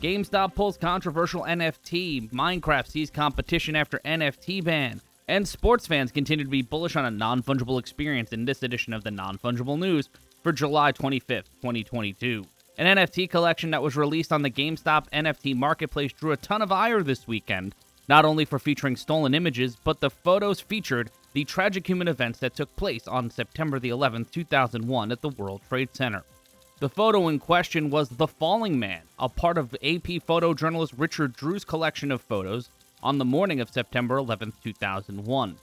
GameStop pulls controversial NFT. Minecraft sees competition after NFT ban. And sports fans continue to be bullish on a non fungible experience in this edition of the Non Fungible News for July 25th, 2022. An NFT collection that was released on the GameStop NFT marketplace drew a ton of ire this weekend, not only for featuring stolen images, but the photos featured the tragic human events that took place on September the 11th, 2001 at the World Trade Center. The photo in question was The Falling Man, a part of AP photojournalist Richard Drew's collection of photos on the morning of September 11, 2001.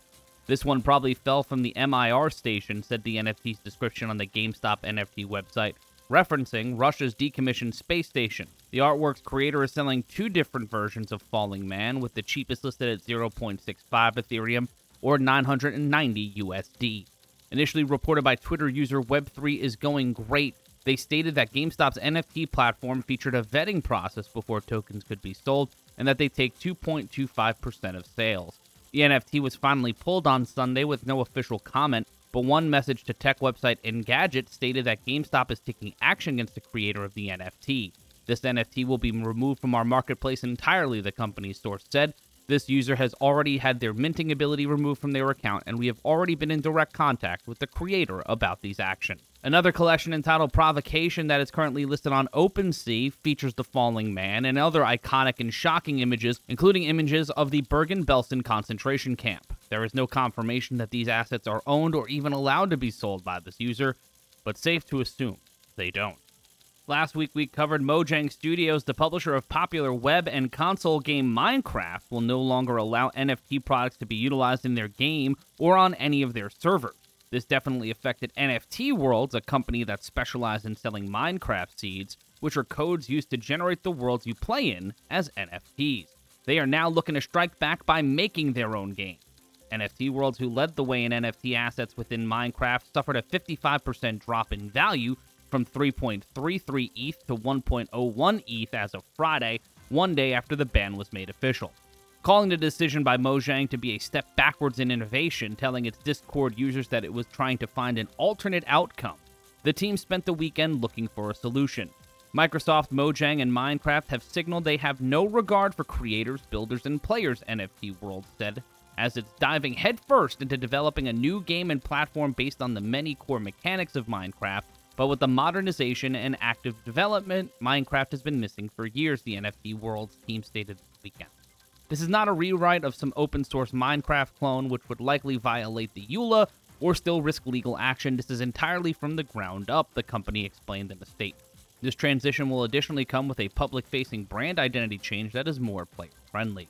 This one probably fell from the MIR station, said the NFT's description on the GameStop NFT website, referencing Russia's decommissioned space station. The artwork's creator is selling two different versions of Falling Man, with the cheapest listed at 0.65 Ethereum or 990 USD. Initially reported by Twitter user Web3 is going great, they stated that GameStop's NFT platform featured a vetting process before tokens could be sold and that they take 2.25% of sales. The NFT was finally pulled on Sunday with no official comment, but one message to tech website Engadget stated that GameStop is taking action against the creator of the NFT. This NFT will be removed from our marketplace entirely, the company's source said, this user has already had their minting ability removed from their account, and we have already been in direct contact with the creator about these actions. Another collection entitled Provocation that is currently listed on OpenSea features the falling man and other iconic and shocking images, including images of the Bergen-Belsen concentration camp. There is no confirmation that these assets are owned or even allowed to be sold by this user, but safe to assume they don't. Last week, we covered Mojang Studios, the publisher of popular web and console game Minecraft, will no longer allow NFT products to be utilized in their game or on any of their servers. This definitely affected NFT Worlds, a company that specializes in selling Minecraft seeds, which are codes used to generate the worlds you play in as NFTs. They are now looking to strike back by making their own game. NFT Worlds, who led the way in NFT assets within Minecraft, suffered a 55% drop in value from 3.33 ETH to 1.01 ETH as of Friday, one day after the ban was made official. Calling the decision by Mojang to be a step backwards in innovation, telling its Discord users that it was trying to find an alternate outcome. The team spent the weekend looking for a solution. Microsoft, Mojang, and Minecraft have signaled they have no regard for creators, builders, and players, NFT World said, as it's diving headfirst into developing a new game and platform based on the many core mechanics of Minecraft but with the modernization and active development, Minecraft has been missing for years, the NFT Worlds team stated this weekend. This is not a rewrite of some open source Minecraft clone, which would likely violate the EULA or still risk legal action. This is entirely from the ground up, the company explained in a statement. This transition will additionally come with a public facing brand identity change that is more player friendly.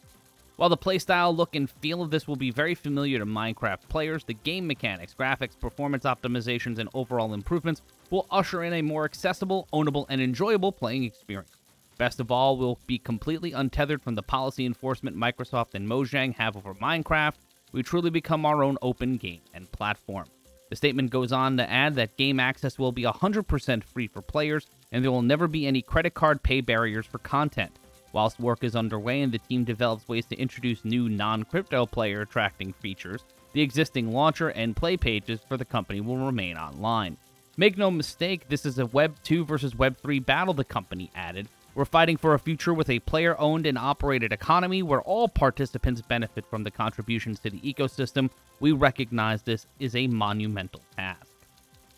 While the playstyle, look, and feel of this will be very familiar to Minecraft players, the game mechanics, graphics, performance optimizations, and overall improvements will usher in a more accessible, ownable, and enjoyable playing experience. Best of all, we'll be completely untethered from the policy enforcement Microsoft and Mojang have over Minecraft. We truly become our own open game and platform. The statement goes on to add that game access will be 100% free for players, and there will never be any credit card pay barriers for content. Whilst work is underway and the team develops ways to introduce new non crypto player attracting features, the existing launcher and play pages for the company will remain online. Make no mistake, this is a Web 2 versus Web 3 battle, the company added. We're fighting for a future with a player owned and operated economy where all participants benefit from the contributions to the ecosystem. We recognize this is a monumental task.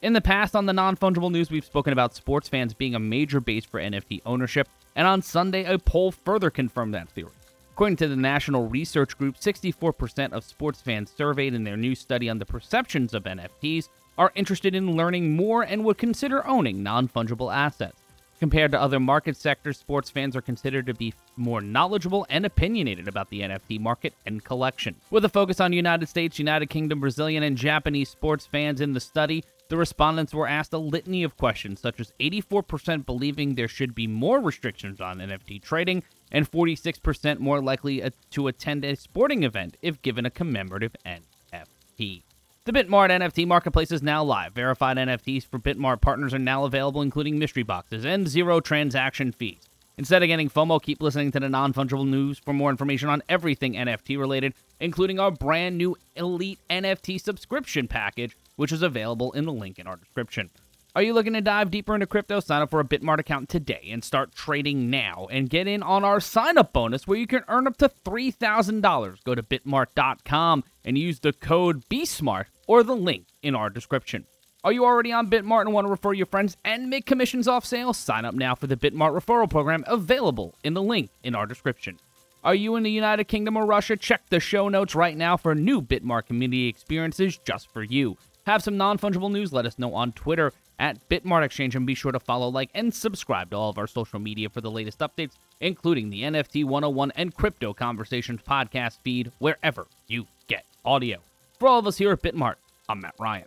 In the past, on the non fungible news, we've spoken about sports fans being a major base for NFT ownership, and on Sunday, a poll further confirmed that theory. According to the National Research Group, 64% of sports fans surveyed in their new study on the perceptions of NFTs are interested in learning more and would consider owning non fungible assets. Compared to other market sectors, sports fans are considered to be more knowledgeable and opinionated about the NFT market and collection. With a focus on United States, United Kingdom, Brazilian, and Japanese sports fans in the study, the respondents were asked a litany of questions, such as 84% believing there should be more restrictions on NFT trading, and 46% more likely to attend a sporting event if given a commemorative NFT. The Bitmart NFT marketplace is now live. Verified NFTs for Bitmart partners are now available, including mystery boxes and zero transaction fees. Instead of getting FOMO, keep listening to the non fungible news for more information on everything NFT related, including our brand new Elite NFT subscription package, which is available in the link in our description. Are you looking to dive deeper into crypto? Sign up for a Bitmart account today and start trading now and get in on our sign up bonus where you can earn up to $3,000. Go to bitmart.com and use the code BSMART or the link in our description. Are you already on Bitmart and want to refer your friends and make commissions off sales? Sign up now for the Bitmart referral program available in the link in our description. Are you in the United Kingdom or Russia? Check the show notes right now for new Bitmart community experiences just for you. Have some non fungible news? Let us know on Twitter at Bitmart Exchange and be sure to follow, like, and subscribe to all of our social media for the latest updates, including the NFT 101 and Crypto Conversations podcast feed wherever you get audio. For all of us here at Bitmart, I'm Matt Ryan.